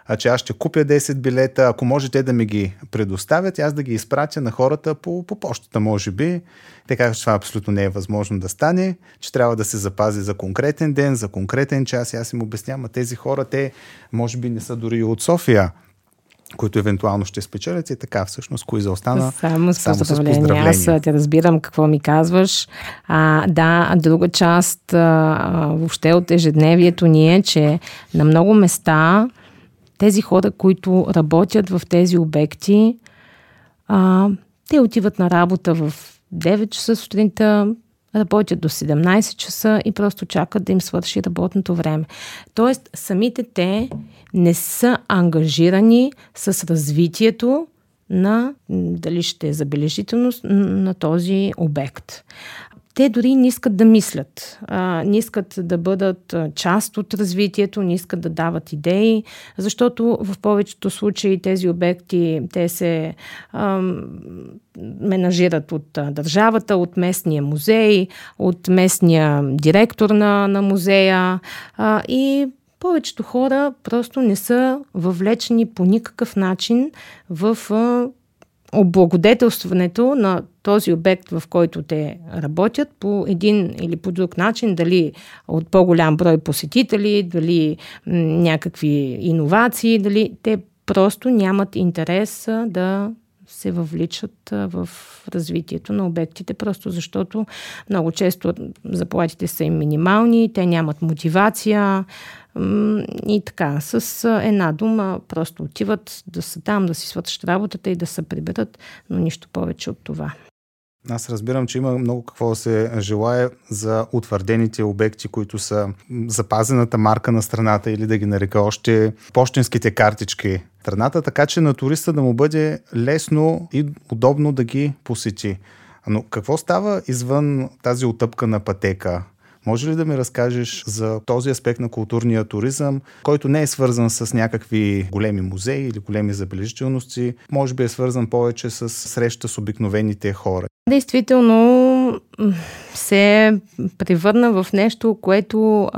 [SPEAKER 2] а, че аз ще купя 10 билета, ако може те да ми ги предоставят, аз да ги изпратя на хората по, по почтата, може би. Те казват, че това абсолютно не е възможно да стане, че трябва да се запази за конкретен ден, за конкретен час. И аз им обяснявам, а тези хора, те може би не са дори и от София които евентуално ще спечелят и така всъщност кои заостана
[SPEAKER 1] само с, само поздравление. с поздравление. Аз те разбирам какво ми казваш. А, да, друга част а, въобще от ежедневието ни е, че на много места тези хора, които работят в тези обекти, а, те отиват на работа в 9 часа сутринта, работят до 17 часа и просто чакат да им свърши работното време. Тоест, самите те не са ангажирани с развитието на, дали ще е забележителност, на този обект. Те дори не искат да мислят, а, не искат да бъдат част от развитието, не искат да дават идеи, защото в повечето случаи тези обекти, те се а, менажират от държавата, от местния музей, от местния директор на, на музея а, и повечето хора просто не са въвлечени по никакъв начин в облагодетелстването на този обект, в който те работят, по един или по друг начин, дали от по-голям брой посетители, дали някакви иновации, дали те просто нямат интерес да се въвличат в развитието на обектите, просто защото много често заплатите са им минимални, те нямат мотивация, и така, с една дума просто отиват да са там, да си свършат работата и да се приберат, но нищо повече от това.
[SPEAKER 2] Аз разбирам, че има много какво да се желая за утвърдените обекти, които са запазената марка на страната или да ги нарека още почтенските картички страната, така че на туриста да му бъде лесно и удобно да ги посети. Но какво става извън тази отъпка на пътека? Може ли да ми разкажеш за този аспект на културния туризъм, който не е свързан с някакви големи музеи или големи забележителности, може би е свързан повече с среща с обикновените хора?
[SPEAKER 1] Действително се превърна в нещо, което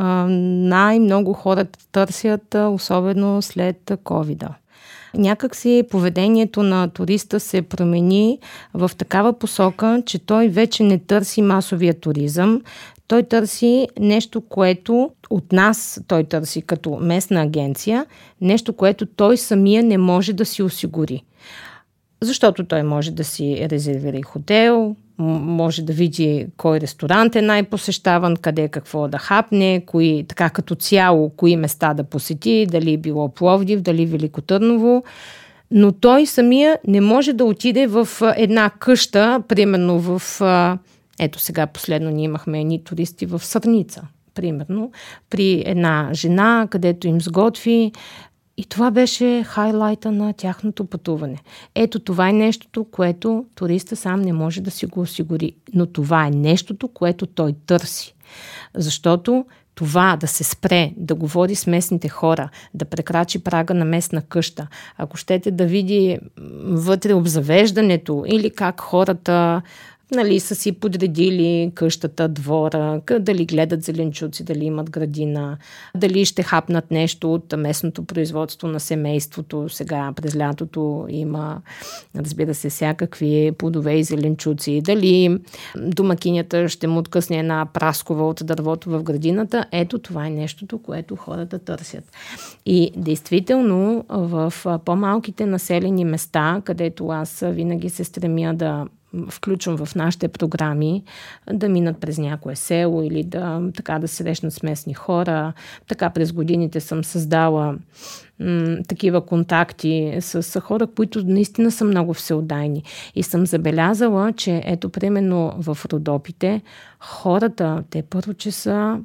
[SPEAKER 1] най-много хората търсят, особено след COVID-а някакси поведението на туриста се промени в такава посока, че той вече не търси масовия туризъм, той търси нещо, което от нас той търси като местна агенция, нещо, което той самия не може да си осигури. Защото той може да си резервира и хотел, може да види кой ресторант е най-посещаван, къде какво да хапне, кои, така като цяло, кои места да посети, дали било Пловдив, дали Велико Търново. Но той самия не може да отиде в една къща, примерно в ето сега последно ние имахме едни туристи в Сърница, примерно, при една жена, където им сготви и това беше хайлайта на тяхното пътуване. Ето това е нещото, което туриста сам не може да си го осигури. Но това е нещото, което той търси. Защото това да се спре, да говори с местните хора, да прекрачи прага на местна къща, ако щете да види вътре обзавеждането или как хората нали, са си подредили къщата, двора, дали гледат зеленчуци, дали имат градина, дали ще хапнат нещо от местното производство на семейството. Сега през лятото има, разбира се, всякакви плодове и зеленчуци. Дали домакинята ще му откъсне една праскова от дървото в градината. Ето това е нещото, което хората търсят. И действително в по-малките населени места, където аз винаги се стремя да включвам в нашите програми, да минат през някое село или да, така, да срещнат с местни хора. Така през годините съм създала м- такива контакти с, с хора, които наистина са много всеотдайни. И съм забелязала, че ето примерно в Родопите хората, те първо, че са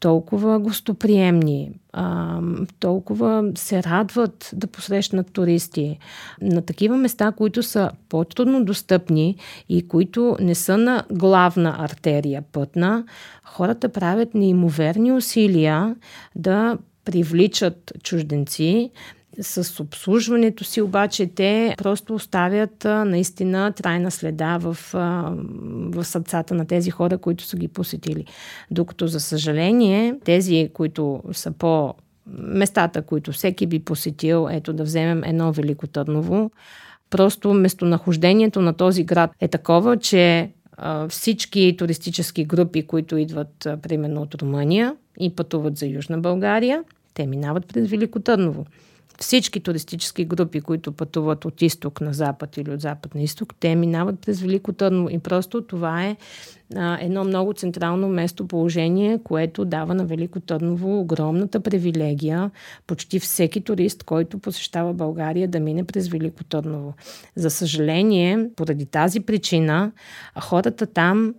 [SPEAKER 1] толкова гостоприемни, а, толкова се радват да посрещнат туристи. На такива места, които са по-трудно достъпни и които не са на главна артерия пътна, хората правят неимоверни усилия да привличат чужденци, с обслужването си обаче те просто оставят наистина трайна следа в, в сърцата на тези хора, които са ги посетили. Докато, за съжаление, тези, които са по местата, които всеки би посетил, ето да вземем едно Велико Търново, просто местонахождението на този град е такова, че всички туристически групи, които идват примерно от Румъния и пътуват за Южна България, те минават през Велико Търново всички туристически групи, които пътуват от изток на запад или от запад на изток, те минават през Велико Търново. И просто това е а, едно много централно местоположение, което дава на Велико Търново огромната привилегия почти всеки турист, който посещава България, да мине през Велико Търново. За съжаление, поради тази причина, хората там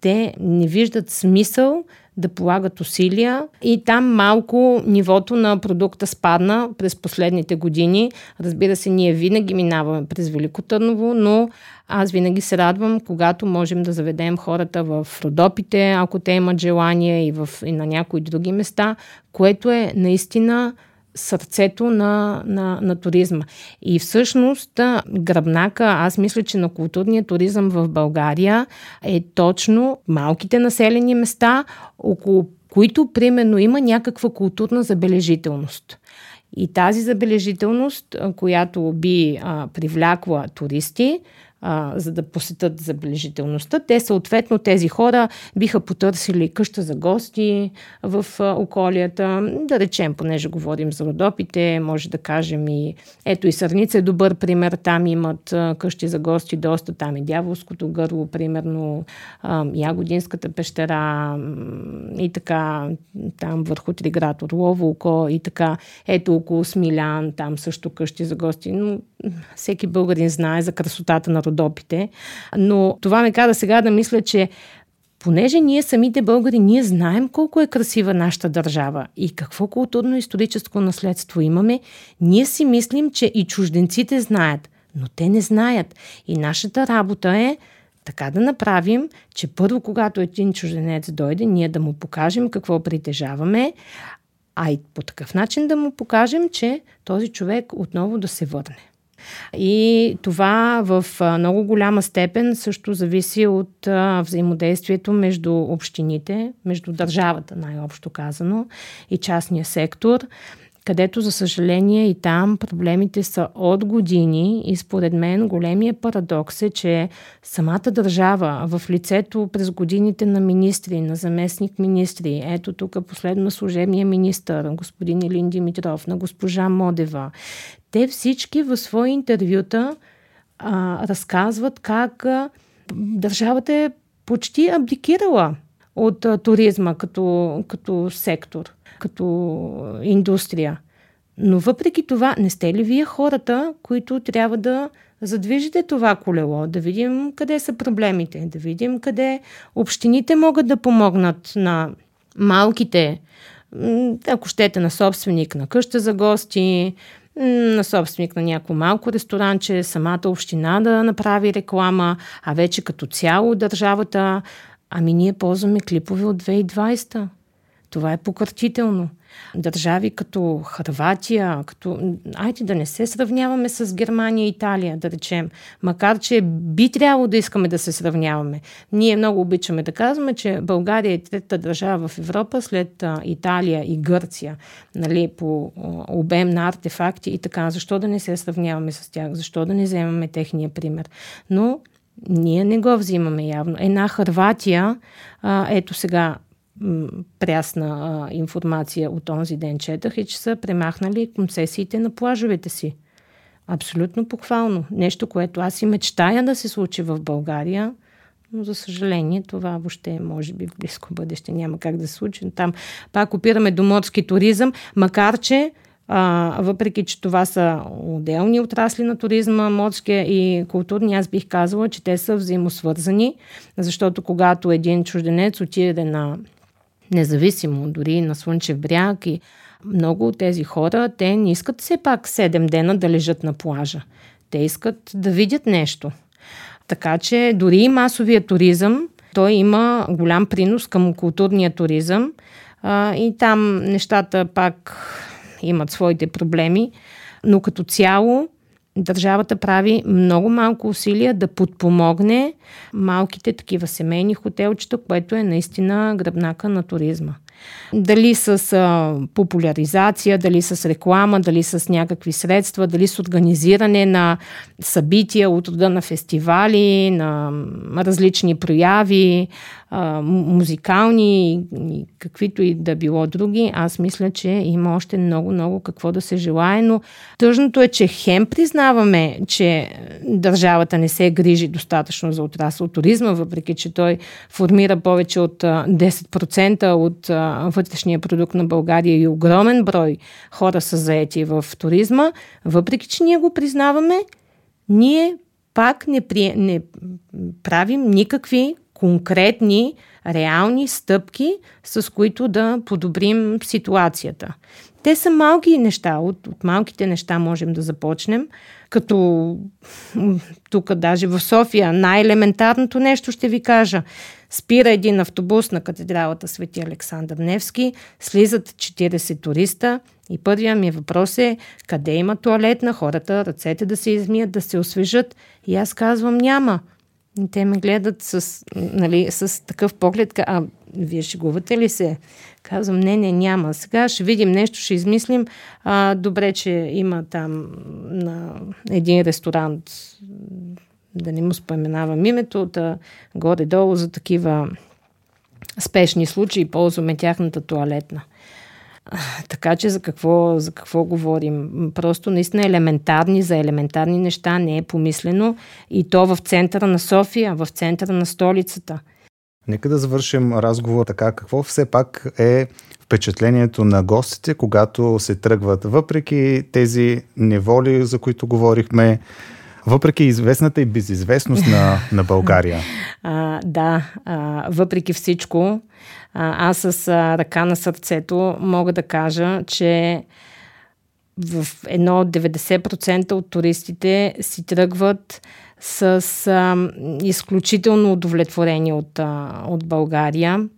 [SPEAKER 1] те не виждат смисъл да полагат усилия и там малко нивото на продукта спадна през последните години. Разбира се, ние винаги минаваме през Велико Търново, но аз винаги се радвам, когато можем да заведем хората в Родопите, ако те имат желание и, в, и на някои други места, което е наистина сърцето на, на, на туризма. И всъщност гръбнака, аз мисля, че на културния туризъм в България е точно малките населени места, около които примерно има някаква културна забележителност. И тази забележителност, която би а, привлякла туристи, а, за да посетят забележителността. Те съответно, тези хора биха потърсили къща за гости в а, околията. Да речем, понеже говорим за Родопите, може да кажем и ето и Сърница е добър пример. Там имат а, къщи за гости доста. Там е Дяволското гърло, примерно а, Ягодинската пещера и така там върху Триград Орлово око и така. Ето около Смилян, там също къщи за гости. Но всеки българин знае за красотата на Родопите. Но това ме кара сега да мисля, че понеже ние самите българи, ние знаем колко е красива нашата държава и какво културно-историческо наследство имаме, ние си мислим, че и чужденците знаят, но те не знаят. И нашата работа е така да направим, че първо, когато един чужденец дойде, ние да му покажем какво притежаваме, а и по такъв начин да му покажем, че този човек отново да се върне. И това в много голяма степен също зависи от взаимодействието между общините, между държавата, най-общо казано, и частния сектор където, за съжаление, и там проблемите са от години и според мен големия парадокс е, че самата държава в лицето през годините на министри, на заместник министри, ето тук последно служебния министър, господин Илин Димитров, на госпожа Модева, те всички в свои интервюта а, разказват как а, държавата е почти абдикирала от а, туризма като, като сектор, като индустрия. Но въпреки това, не сте ли вие хората, които трябва да задвижите това колело, да видим къде са проблемите, да видим къде общините могат да помогнат на малките, ако щете на собственик на къща за гости, на собственик на някакво малко ресторанче, самата община да направи реклама, а вече като цяло държавата, ами ние ползваме клипове от 2020. Това е покъртително. Държави като Харватия, като... Айде да не се сравняваме с Германия и Италия, да речем. Макар, че би трябвало да искаме да се сравняваме. Ние много обичаме да казваме, че България е трета държава в Европа след Италия и Гърция, нали, по обем на артефакти и така. Защо да не се сравняваме с тях? Защо да не вземаме техния пример? Но ние не го взимаме явно. Една Харватия, ето сега прясна а, информация от онзи ден четах е, че са премахнали концесиите на плажовете си. Абсолютно похвално. Нещо, което аз и мечтая да се случи в България, но за съжаление това въобще може би в близко бъдеще няма как да се случи. Там пак опираме до морски туризъм, макар че а, въпреки, че това са отделни отрасли на туризма, морския и културни, аз бих казала, че те са взаимосвързани, защото когато един чужденец отиде на независимо дори на Слънчев бряг и много от тези хора, те не искат все пак 7 дена да лежат на плажа. Те искат да видят нещо. Така че дори и масовия туризъм, той има голям принос към културния туризъм а, и там нещата пак имат своите проблеми, но като цяло държавата прави много малко усилия да подпомогне малките такива семейни хотелчета, което е наистина гръбнака на туризма. Дали с а, популяризация, дали с реклама, дали с някакви средства, дали с организиране на събития от рода на фестивали, на различни прояви, музикални и каквито и да било други, аз мисля, че има още много-много какво да се желае, но тъжното е, че хем признаваме, че държавата не се грижи достатъчно за отрасъл туризма, въпреки че той формира повече от 10% от вътрешния продукт на България и огромен брой хора са заети в туризма, въпреки че ние го признаваме, ние пак не, при... не правим никакви конкретни, реални стъпки, с които да подобрим ситуацията. Те са малки неща. От, от малките неща можем да започнем. Като тук даже в София най-елементарното нещо ще ви кажа. Спира един автобус на катедралата Свети Александър Невски, слизат 40 туриста и първият ми въпрос е къде има туалет на хората, ръцете да се измият, да се освежат. И аз казвам няма. Те ме гледат с, нали, с такъв поглед, а вие шегувате ли се? Казвам, не, не, няма. Сега ще видим нещо, ще измислим. А, добре, че има там на един ресторант, да не му споменавам името, да горе-долу за такива спешни случаи ползваме тяхната туалетна. Така че за какво, за какво говорим? Просто наистина елементарни, за елементарни неща не е помислено и то в центъра на София, в центъра на столицата.
[SPEAKER 2] Нека да завършим разговор така. Какво все пак е впечатлението на гостите, когато се тръгват, въпреки тези неволи, за които говорихме, въпреки известната и безизвестност на, на България.
[SPEAKER 1] А, да, а, въпреки всичко, аз с ръка на сърцето мога да кажа, че в едно 90% от туристите си тръгват с а, изключително удовлетворени от, а, от България.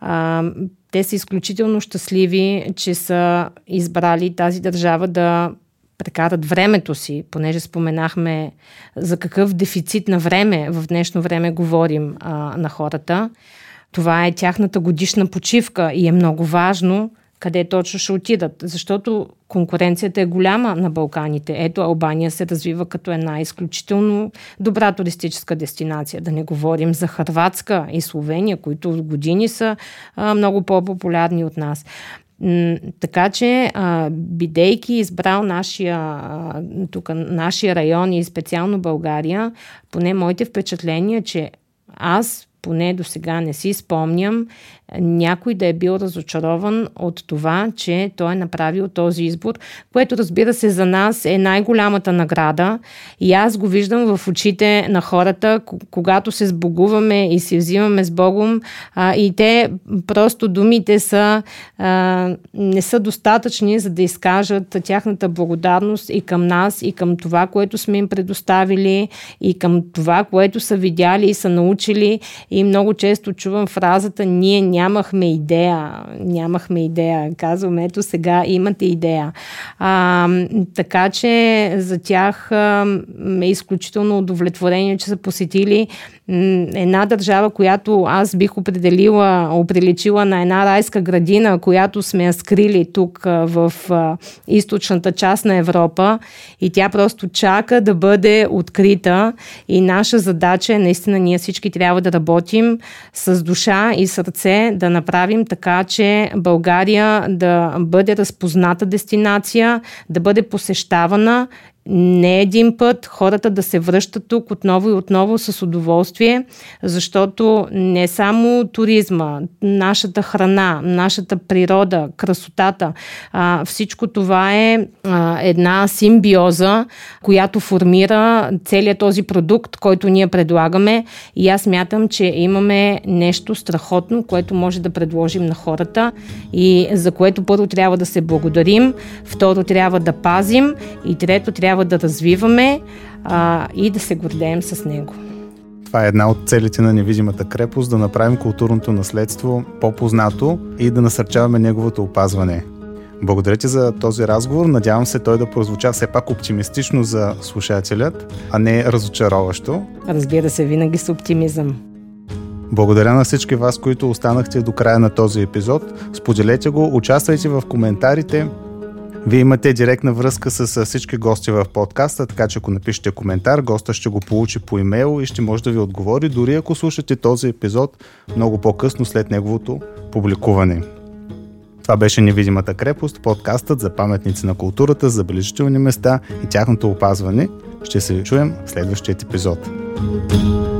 [SPEAKER 1] А, те са изключително щастливи, че са избрали тази държава да прекарат времето си, понеже споменахме за какъв дефицит на време в днешно време говорим а, на хората. Това е тяхната годишна почивка и е много важно къде точно ще отидат, защото конкуренцията е голяма на Балканите. Ето Албания се развива като една изключително добра туристическа дестинация. Да не говорим за Харватска и Словения, които години са а, много по-популярни от нас. Така че, бидейки избрал нашия, тук, нашия район и специално България, поне моите впечатления, че аз поне до сега не си спомням, някой да е бил разочарован от това, че той е направил този избор, което разбира се за нас е най-голямата награда. И аз го виждам в очите на хората, когато се сбогуваме и се взимаме с Богом а, и те просто думите са а, не са достатъчни за да изкажат тяхната благодарност и към нас, и към това, което сме им предоставили, и към това, което са видяли и са научили. И много често чувам фразата ние нямахме идея, нямахме идея. Казвам, ето сега имате идея. А, така че за тях а, е изключително удовлетворение, че са посетили една държава, която аз бих определила, оприличила на една райска градина, която сме я скрили тук в източната част на Европа. И тя просто чака да бъде открита. И наша задача е наистина ние всички трябва да работим с душа и сърце да направим така, че България да бъде разпозната дестинация, да бъде посещавана не един път хората да се връщат тук отново и отново с удоволствие, защото не само туризма, нашата храна, нашата природа, красотата, а, всичко това е а, една симбиоза, която формира целият този продукт, който ние предлагаме. И аз мятам, че имаме нещо страхотно, което може да предложим на хората и за което първо трябва да се благодарим, второ трябва да пазим и трето трябва трябва да развиваме а, и да се гордеем с него.
[SPEAKER 2] Това е една от целите на невидимата крепост да направим културното наследство по-познато и да насърчаваме неговото опазване. Благодаря ти за този разговор. Надявам се той да прозвуча все пак оптимистично за слушателят, а не разочароващо.
[SPEAKER 1] Разбира се, винаги с оптимизъм.
[SPEAKER 2] Благодаря на всички вас, които останахте до края на този епизод. Споделете го, участвайте в коментарите, вие имате директна връзка с всички гости в подкаста, така че ако напишете коментар, госта ще го получи по имейл и ще може да ви отговори, дори ако слушате този епизод много по-късно след неговото публикуване. Това беше Невидимата крепост, подкастът за паметници на културата, забележителни места и тяхното опазване. Ще се чуем в следващия епизод. thank you